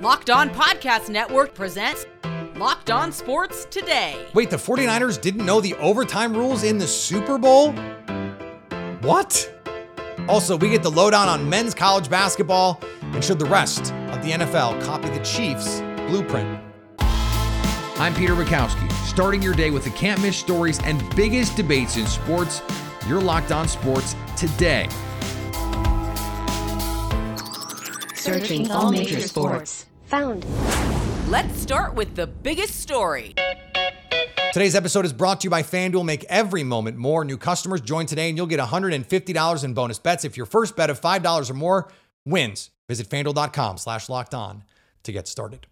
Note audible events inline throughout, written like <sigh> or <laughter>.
Locked On Podcast Network presents Locked On Sports Today. Wait, the 49ers didn't know the overtime rules in the Super Bowl? What? Also, we get the lowdown on men's college basketball and should the rest of the NFL copy the Chiefs' blueprint. I'm Peter Bukowski, starting your day with the can't miss stories and biggest debates in sports. You're locked on sports today. Searching all major sports. Found. Let's start with the biggest story. Today's episode is brought to you by FanDuel. Make every moment more. New customers join today and you'll get $150 in bonus bets if your first bet of $5 or more wins. Visit fanduel.com slash locked on to get started.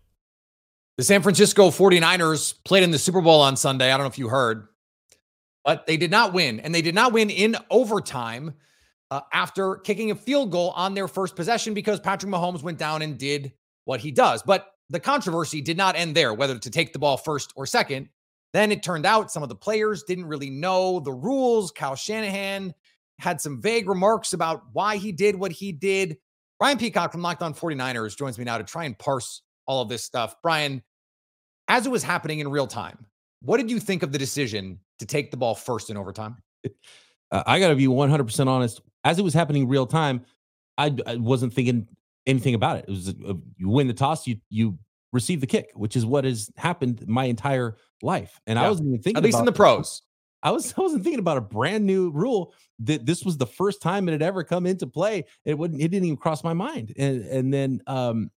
The San Francisco 49ers played in the Super Bowl on Sunday. I don't know if you heard, but they did not win. And they did not win in overtime uh, after kicking a field goal on their first possession because Patrick Mahomes went down and did what he does. But the controversy did not end there, whether to take the ball first or second. Then it turned out some of the players didn't really know the rules. Kyle Shanahan had some vague remarks about why he did what he did. Brian Peacock from Locked On 49ers joins me now to try and parse all of this stuff. Brian, as it was happening in real time, what did you think of the decision to take the ball first in overtime? <laughs> Uh, I got to be 100% honest. As it was happening real time, I, I wasn't thinking anything about it. It was uh, you win the toss, you you receive the kick, which is what has happened my entire life. And yeah. I wasn't even thinking at least in the pros. I was <laughs> I wasn't thinking about a brand new rule that this was the first time it had ever come into play. It wouldn't it didn't even cross my mind. And and then um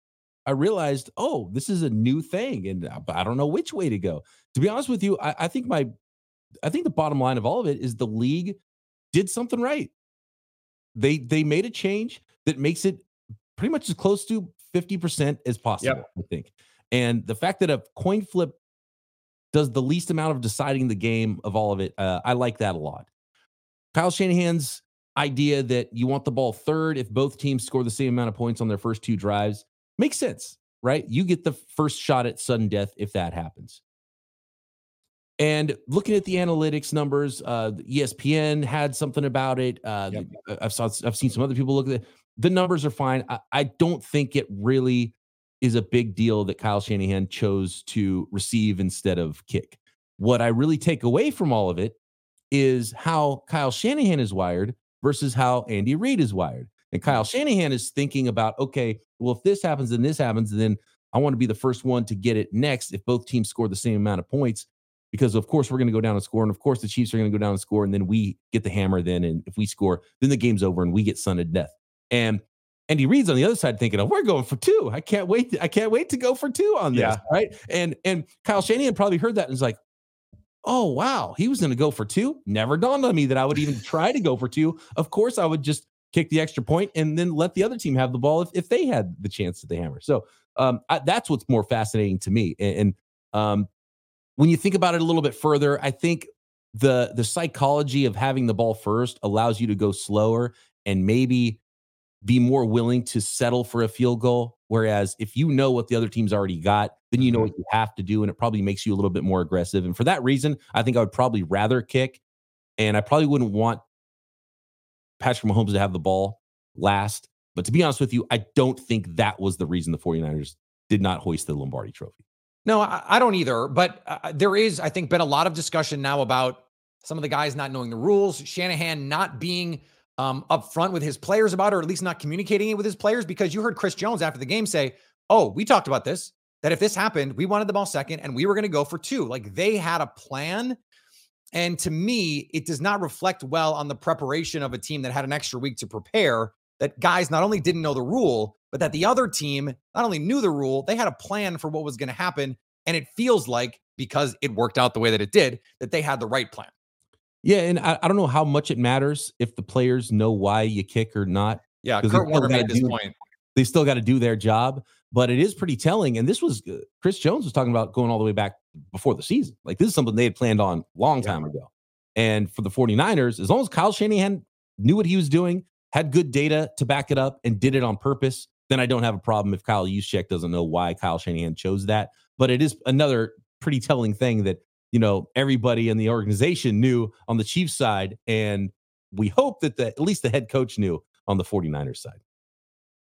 I realized, oh, this is a new thing, and uh, I don't know which way to go. To be honest with you, I, I think my I think the bottom line of all of it is the league did something right. They they made a change that makes it pretty much as close to 50% as possible, yep. I think. And the fact that a coin flip does the least amount of deciding the game of all of it, uh, I like that a lot. Kyle Shanahan's idea that you want the ball third if both teams score the same amount of points on their first two drives makes sense, right? You get the first shot at sudden death if that happens. And looking at the analytics numbers, uh, ESPN had something about it. Uh, yep. I've, saw, I've seen some other people look at it the numbers are fine. I, I don't think it really is a big deal that Kyle Shanahan chose to receive instead of kick. What I really take away from all of it is how Kyle Shanahan is wired versus how Andy Reid is wired. And Kyle Shanahan is thinking about, okay, well, if this happens and this happens, then I want to be the first one to get it next if both teams score the same amount of points. Because of course we're going to go down and score, and of course the Chiefs are going to go down and score, and then we get the hammer. Then, and if we score, then the game's over and we get sudden death. And Andy Reid's on the other side thinking, "Oh, we're going for two. I can't wait. I can't wait to go for two on this." Yeah. Right? And and Kyle Shanahan probably heard that and was like, "Oh wow, he was going to go for two. Never dawned on me that I would even try to go for two. Of course, I would just kick the extra point and then let the other team have the ball if, if they had the chance at the hammer." So um, I, that's what's more fascinating to me. And, and um, when you think about it a little bit further, I think the the psychology of having the ball first allows you to go slower and maybe be more willing to settle for a field goal. Whereas if you know what the other team's already got, then you know mm-hmm. what you have to do, and it probably makes you a little bit more aggressive. And for that reason, I think I would probably rather kick, and I probably wouldn't want Patrick Mahomes to have the ball last. But to be honest with you, I don't think that was the reason the 49ers did not hoist the Lombardi trophy. No, I, I don't either. But uh, there is, I think, been a lot of discussion now about some of the guys not knowing the rules, Shanahan not being um, up front with his players about, it, or at least not communicating it with his players, because you heard Chris Jones after the game say, "Oh, we talked about this. That if this happened, we wanted the ball second, and we were going to go for two. Like they had a plan." And to me, it does not reflect well on the preparation of a team that had an extra week to prepare. That guys not only didn't know the rule, but that the other team not only knew the rule, they had a plan for what was going to happen. And it feels like because it worked out the way that it did, that they had the right plan. Yeah, and I, I don't know how much it matters if the players know why you kick or not. Yeah, Kurt Warner made this do, point. They still got to do their job, but it is pretty telling. And this was uh, Chris Jones was talking about going all the way back before the season. Like this is something they had planned on long time yeah. ago. And for the 49ers, as long as Kyle Shanahan knew what he was doing, had good data to back it up, and did it on purpose, then I don't have a problem if Kyle Juszczyk doesn't know why Kyle Shanahan chose that. But it is another pretty telling thing that you know everybody in the organization knew on the Chiefs side, and we hope that the, at least the head coach knew on the 49ers side.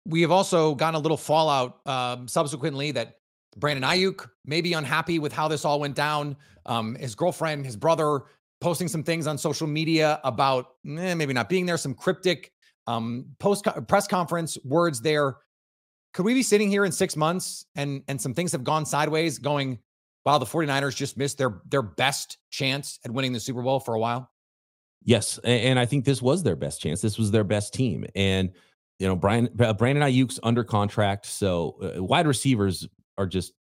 we have also gotten a little fallout um, subsequently that Brandon Aiyuk may be unhappy with how this all went down. Um, his girlfriend, his brother, posting some things on social media about eh, maybe not being there, some cryptic um, post press conference words there. Could we be sitting here in six months and and some things have gone sideways, going, wow, the 49ers just missed their their best chance at winning the Super Bowl for a while? Yes, and I think this was their best chance. This was their best team, and you know, Brian Brandon Aiyuk's under contract, so uh, wide receivers are just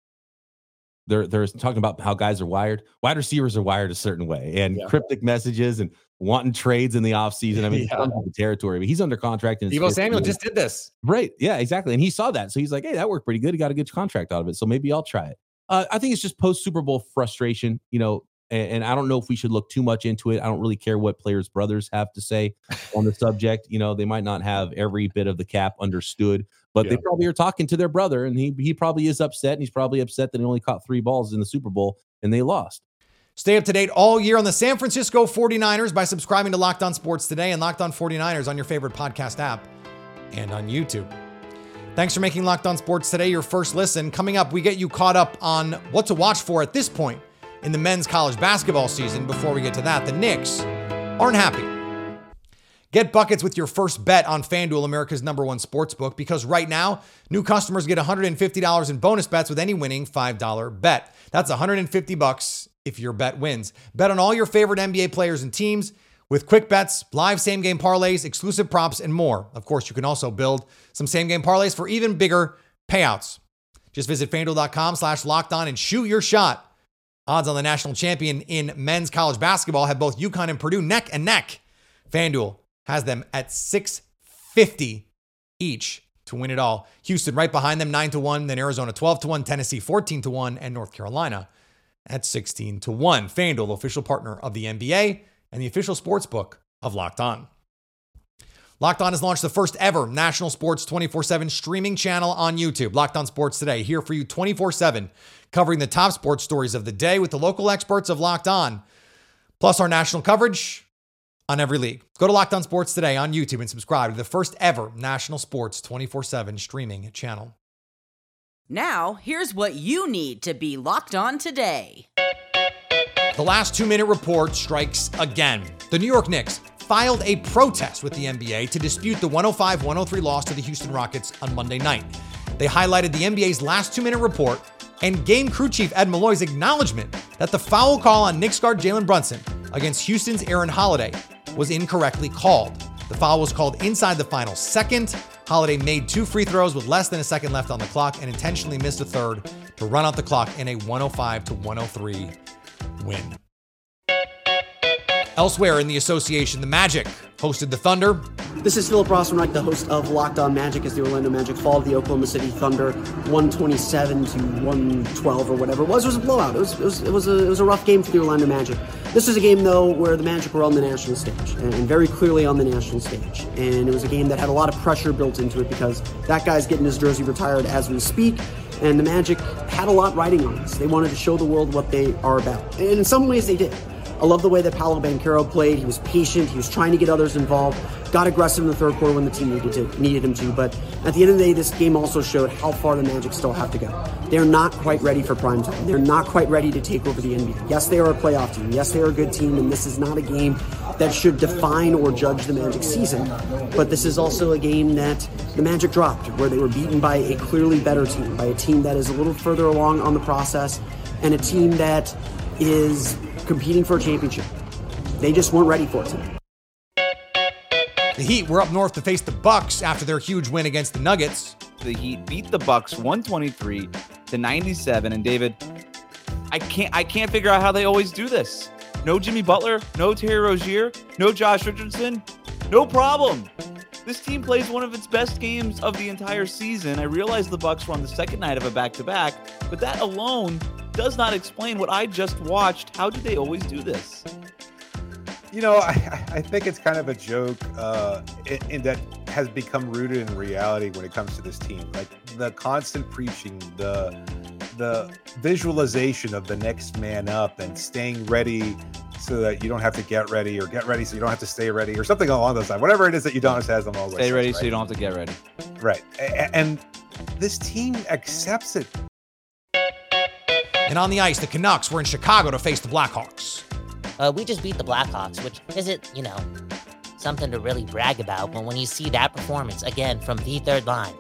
they're they're talking about how guys are wired. Wide receivers are wired a certain way, and yeah. cryptic messages and wanting trades in the offseason. I mean, <laughs> yeah. the territory, but he's under contract. And Deebo Samuel just did this, right? Yeah, exactly. And he saw that, so he's like, "Hey, that worked pretty good. He got a good contract out of it. So maybe I'll try it." Uh, I think it's just post Super Bowl frustration. You know, and, and, I don't know if we should look too much into it. I don't really care what players' brothers have to say on the subject. You know, they might not have every bit of the cap understood, but yeah. they probably are talking to their brother, and he he probably is upset, and he's probably upset that he only caught three balls in the Super Bowl and they lost. Stay up to date all year on the San Francisco 49ers by subscribing to Locked On Sports today and Locked On 49ers on your favorite podcast app and on YouTube. Thanks for making Locked On Sports today your first listen. Coming up, we get you caught up on what to watch for at this point in the men's college basketball season. Before we get to that, the Knicks aren't happy. Get buckets with your first bet on FanDuel, America's number one sports book, because right now, new customers get $150 in bonus bets with any winning $5 bet. That's 150 bucks if your bet wins. Bet on all your favorite NBA players and teams with quick bets, live same game parlays, exclusive props, and more. Of course, you can also build some same game parlays for even bigger payouts. Just visit fanduel.com slash locked on and shoot your shot. Odds on the national champion in men's college basketball have both UConn and Purdue neck and neck. FanDuel has them at 650 each to win it all. Houston right behind them 9 to 1, then Arizona 12 to 1, Tennessee 14 to 1, and North Carolina at 16 to 1. FanDuel, official partner of the NBA and the official sports book of Locked On. Locked On has launched the first ever national sports 24 7 streaming channel on YouTube. Locked On Sports Today, here for you 24 7, covering the top sports stories of the day with the local experts of Locked On, plus our national coverage on every league. Go to Locked On Sports Today on YouTube and subscribe to the first ever national sports 24 7 streaming channel. Now, here's what you need to be locked on today. The last two minute report strikes again. The New York Knicks filed a protest with the NBA to dispute the 105 103 loss to the Houston Rockets on Monday night. They highlighted the NBA's last two minute report and game crew chief Ed Malloy's acknowledgement that the foul call on Knicks guard Jalen Brunson against Houston's Aaron Holiday was incorrectly called. The foul was called inside the final second. Holiday made two free throws with less than a second left on the clock and intentionally missed a third to run out the clock in a 105 to 103 win. Elsewhere in the association, the Magic hosted the Thunder. This is Philip Rossman-Reich, the host of Locked On Magic, as the Orlando Magic fall to the Oklahoma City Thunder, 127 to 112 or whatever it was. It was a blowout. It was, it was, it was, a, it was a rough game for the Orlando Magic. This is a game, though, where the Magic were on the national stage, and very clearly on the national stage. And it was a game that had a lot of pressure built into it because that guy's getting his jersey retired as we speak. And the Magic had a lot riding on this. They wanted to show the world what they are about. And in some ways, they did. I love the way that Paolo Banchero played. He was patient. He was trying to get others involved. Got aggressive in the third quarter when the team needed to needed him to. But at the end of the day, this game also showed how far the Magic still have to go. They're not quite ready for prime time. They're not quite ready to take over the NBA. Yes, they are a playoff team. Yes, they are a good team, and this is not a game that should define or judge the Magic season. But this is also a game that the Magic dropped, where they were beaten by a clearly better team, by a team that is a little further along on the process, and a team that is competing for a championship. They just weren't ready for it tonight. The Heat were up north to face the Bucks after their huge win against the Nuggets. The Heat beat the Bucks 123 to 97 and David I can't I can't figure out how they always do this. No Jimmy Butler, no Terry Rozier, no Josh Richardson. No problem. This team plays one of its best games of the entire season. I realize the Bucks were on the second night of a back-to-back, but that alone does not explain what I just watched. How do they always do this? You know, I, I think it's kind of a joke uh, in, in that has become rooted in reality when it comes to this team. Like the constant preaching, the the visualization of the next man up and staying ready so that you don't have to get ready or get ready so you don't have to stay ready or something along those lines. Whatever it is that Udonis has them always. Stay ready right? so you don't have to get ready. Right. And this team accepts it. And on the ice, the Canucks were in Chicago to face the Blackhawks. Uh, we just beat the Blackhawks, which isn't, you know, something to really brag about. But when you see that performance again from the third line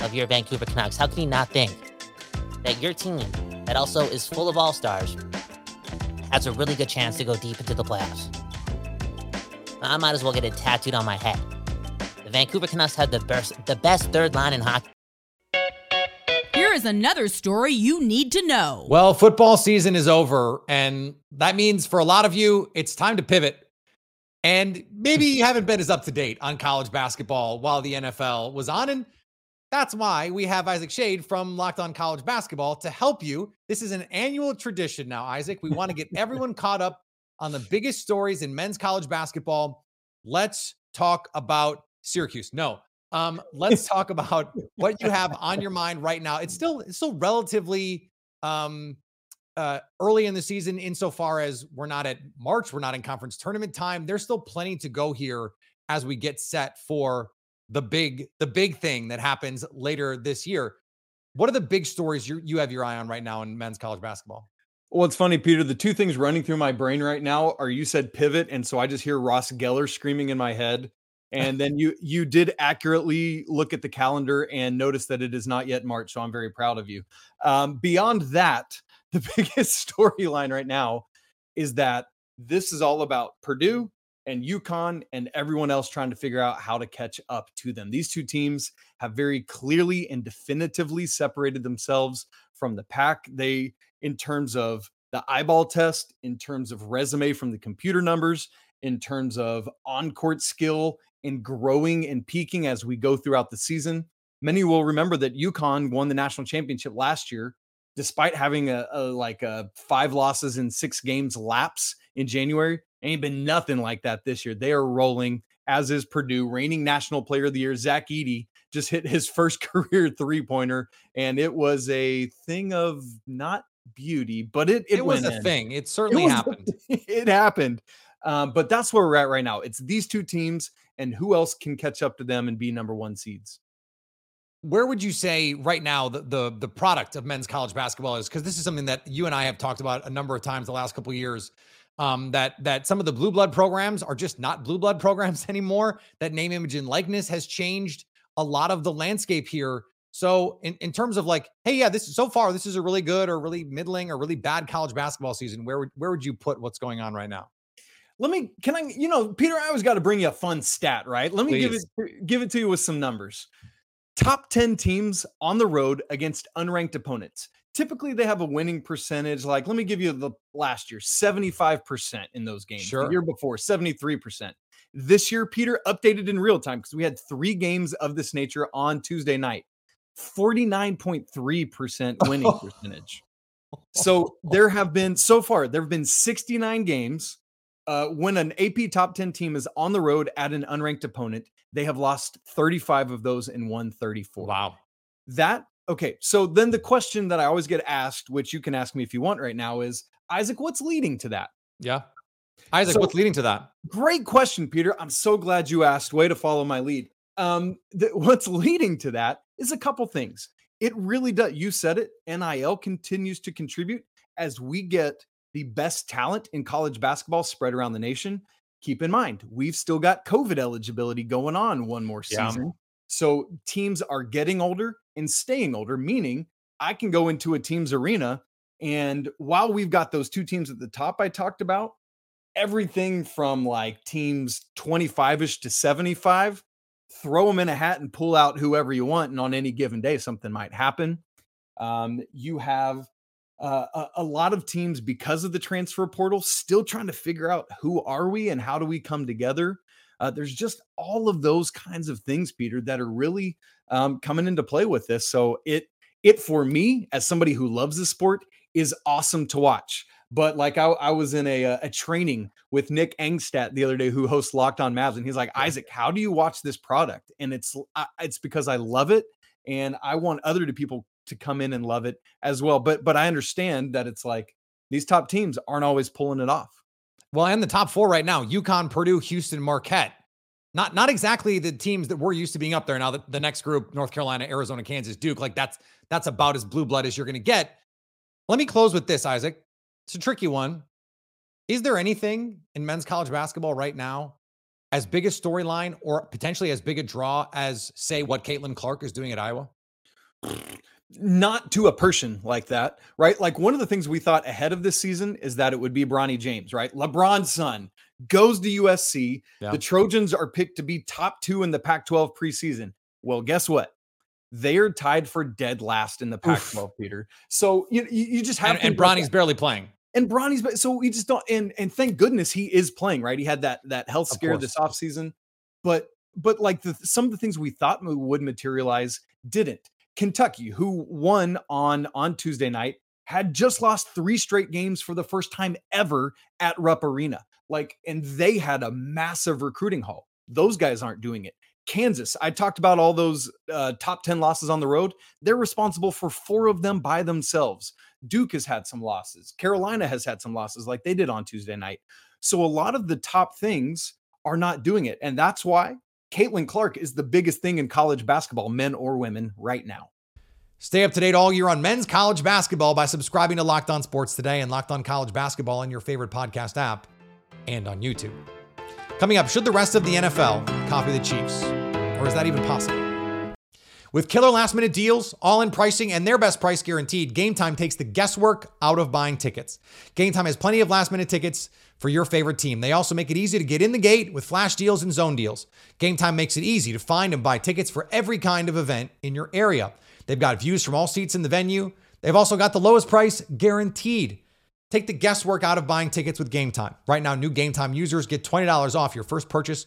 of your Vancouver Canucks, how can you not think that your team, that also is full of all stars, has a really good chance to go deep into the playoffs? I might as well get it tattooed on my head. The Vancouver Canucks had the best, the best third line in hockey. Here is another story you need to know. Well, football season is over, and that means for a lot of you, it's time to pivot. And maybe you haven't been as up to date on college basketball while the NFL was on. And that's why we have Isaac Shade from Locked On College Basketball to help you. This is an annual tradition now, Isaac. We want to get <laughs> everyone caught up on the biggest stories in men's college basketball. Let's talk about Syracuse. No, um, let's talk about what you have on your mind right now. It's still it's still relatively um uh early in the season insofar as we're not at March, we're not in conference tournament time. There's still plenty to go here as we get set for the big the big thing that happens later this year. What are the big stories you you have your eye on right now in men's college basketball? Well, it's funny, Peter. The two things running through my brain right now are you said pivot, and so I just hear Ross Geller screaming in my head. And then you you did accurately look at the calendar and notice that it is not yet March. So I'm very proud of you. Um, beyond that, <laughs> the biggest storyline right now is that this is all about Purdue and UConn and everyone else trying to figure out how to catch up to them. These two teams have very clearly and definitively separated themselves from the pack. They, in terms of the eyeball test, in terms of resume from the computer numbers, in terms of on court skill and growing and peaking as we go throughout the season. Many will remember that UConn won the national championship last year, despite having a, a like a five losses in six games lapse in January. Ain't been nothing like that this year. They are rolling, as is Purdue, reigning national player of the year. Zach Edey just hit his <laughs> first career three pointer, and it was a thing of not beauty, but it it, It, was a in. thing. It certainly was- <laughs> happened. it happened. Um, but that's where we're at right now. It's these two teams, and who else can catch up to them and be number one seeds? where would you say right now the the, the product of men's college basketball is? Because this is something that you and I have talked about a number of times the last couple years um, that that some of the blue blood programs are just not blue blood <laughs> programs anymore that name image and likeness has changed a lot of the landscape here. So in, in terms of like hey yeah this so far this is a really good or really middling or really bad college basketball season where would where would you put what's going on right now Let me can I you know Peter I always got to bring you a fun stat right? Let me give it give it to you with some numbers. Top 10 teams on the road against unranked opponents. Typically they have a winning percentage like let me give you the last year 75% in those games Sure. the year before 73% this year Peter updated in real time because we had 3 games of this nature on Tuesday night. 49.3% winning <laughs> percentage. So there have been so far there have been 69 games uh, when an AP top 10 team is on the road at an unranked opponent, they have lost 35 of those and won 34. wow That okay. So then the question that I always get asked, which you can ask me if you want right now, is Isaac, what's leading to that? yeah isaac So- what's leading to that Great question, Peter. I'm so glad you asked. Way to follow my lead. Um, th- <laughs> what's leading to that is a couple things. It really does. You said it. NIL continues to contribute as we get the best talent in college basketball spread around the nation. Keep in mind, we've still got COVID eligibility going on one more Yeah. season. So teams are getting older and staying older, meaning I can go into a team's arena. And while we've got those two teams at the top I talked about, everything from like teams 25 ish to 75, throw them in a hat and pull out whoever you want. And on any given day, something might happen. Um, you have uh, a, a lot of teams because of the transfer portal still trying to figure out who are we and how do we come together. Uh, there's just all of those kinds of things, Peter, that are really um, coming into play with this. So it it for me as somebody who loves the sport is awesome to watch. But like I, I was in a, a training with Nick Angstadt the other day, who hosts Locked On Mavs, and he's like, Isaac, how do you watch this product? And it's it's because I love it, and I want other people to come in and love it as well. But but I understand that it's like these top teams aren't always pulling it off. Well, and the top four right now: UConn, Purdue, Houston, Marquette. not not exactly the teams that we're used to being up there. Now the, the next group, North Carolina, Arizona, Kansas, Duke, like that's that's about as blue blood as you're going to get. Let me close with this, Isaac. It's a tricky one. Is there anything in men's college basketball right now as big a storyline or potentially as big a draw as, say, what Caitlin Clark is doing at Iowa? <sighs> <laughs> Not to a person like that, right? Like one of the things we thought ahead of this season is that it would be Bronny James, right? LeBron's son goes to USC. Yeah. The Trojans are picked to be top two in the Pac 12 preseason. Well, guess what? They are tied for dead last in the Pac 12, Peter. So you, you just have And, to and Bronny's that. barely playing. And Bronny's, so we just don't. And and thank goodness he is playing, right? He had that that health scare this offseason, but but like the some of the things we thought would materialize didn't. Kentucky, who won on on Tuesday night, had just lost three straight games for the first time ever at Rupp Arena. Like, and they had a massive recruiting haul. Those guys aren't doing it. Kansas, I talked about all those uh, top 10 losses on the road. They're responsible for four of them by themselves. Duke has had some losses. Carolina has had some losses like they did on Tuesday night. So a lot of the top things are not doing it. And that's why Caitlin Clark is the biggest thing in college basketball, men or women, right now. Stay up to date all year on men's college basketball by subscribing to Locked On Sports Today and Locked On College Basketball in your favorite podcast app and on YouTube. Coming up, should the rest of the NFL copy the Chiefs? Or is that even possible? With killer last minute deals, all in pricing, and their best price guaranteed, Gametime takes the guesswork out of buying tickets. Gametime has plenty of last minute tickets for your favorite team. They also make it easy to get in the gate with flash deals and zone deals. Gametime makes it easy to find and buy tickets for every kind of event in your area. They've got views from all seats in the venue. They've also got the lowest price guaranteed. Take the guesswork out of buying tickets with Gametime. Right now, new Gametime users get $20 off your first purchase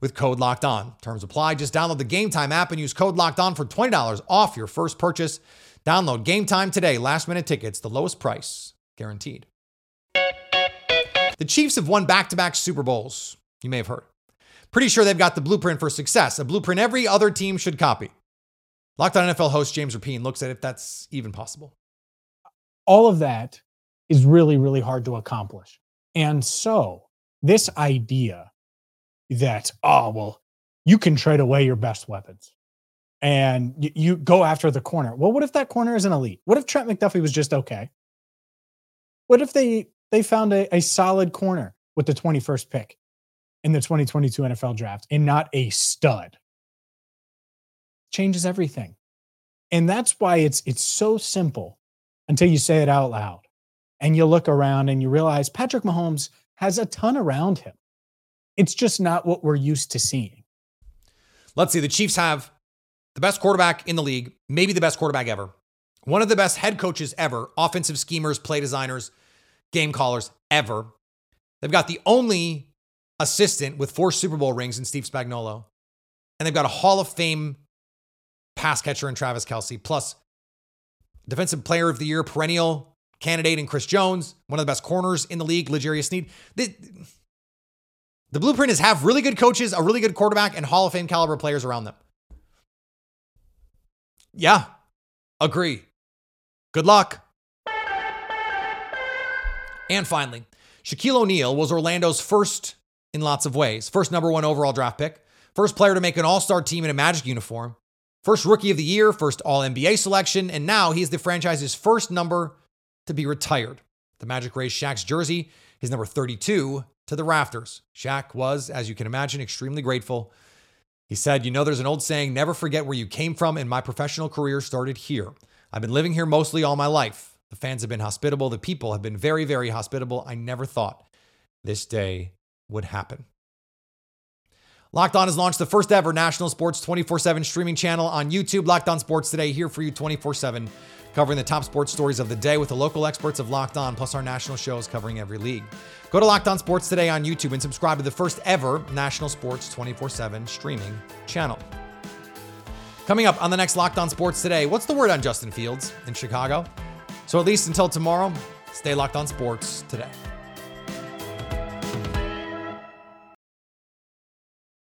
with code locked on. Terms apply. Just download the Gametime app and use code locked on for $20 off your first purchase. Download Gametime today. Last minute tickets, the lowest price guaranteed. The Chiefs have won back to back Super Bowls. You may have heard. Pretty sure they've got the blueprint for success, a blueprint every other team should copy. Locked on NFL host James Rapine looks at if that's even possible. all of that is really, really hard to accomplish. And so, this idea that, oh, well, you can trade away your best weapons and you, you go after the corner. Well, what if that corner is an elite? What if Trent McDuffie was just okay? What if they they found a, a solid corner with the 21st pick in the 2022 NFL draft and not a stud? Changes everything. And that's why it's it's so simple until you say it out loud and you look around and you realize Patrick Mahomes has a ton around him. It's just not what we're used to seeing. Let's see. The Chiefs have the best quarterback in the league, maybe the best quarterback ever, one of the best head coaches ever, offensive schemers, play designers, game callers ever. They've got the only assistant with four Super Bowl rings in Steve Spagnuolo. And they've got a Hall of Fame pass catcher in Travis Kelce, plus Defensive Player of the Year perennial candidate in Chris Jones, one of the best corners in the league, L'Jarius Sneed. The, the blueprint is have really good coaches, a really good quarterback, and Hall of Fame caliber players around them. Yeah, agree. Good luck. And finally, Shaquille O'Neal was Orlando's first, in lots of ways, first number one overall draft pick, first player to make an all star team in a Magic uniform, first rookie of the year, first all NBA selection, and now he's the franchise's first number to be retired. The Magic raised Shaq's jersey, his number 32, to the rafters. Shaq was, as you can imagine, extremely grateful. He said, You know, there's an old saying, never forget where you came from, and my professional career started here. I've been living here mostly all my life. The fans have been hospitable. The people have been very, very hospitable. I never thought this day would happen. Locked On has launched the first ever national sports 24 7 streaming channel on YouTube. Locked On Sports Today, here for you 24 7, covering the top sports stories of the day with the local experts of Locked On, plus our national shows covering every league. Go to Locked On Sports Today on YouTube and subscribe to the first ever national sports 24 7 streaming channel. Coming up on the next Locked On Sports Today, what's the word on Justin Fields in Chicago? So at least until tomorrow, stay locked on sports today.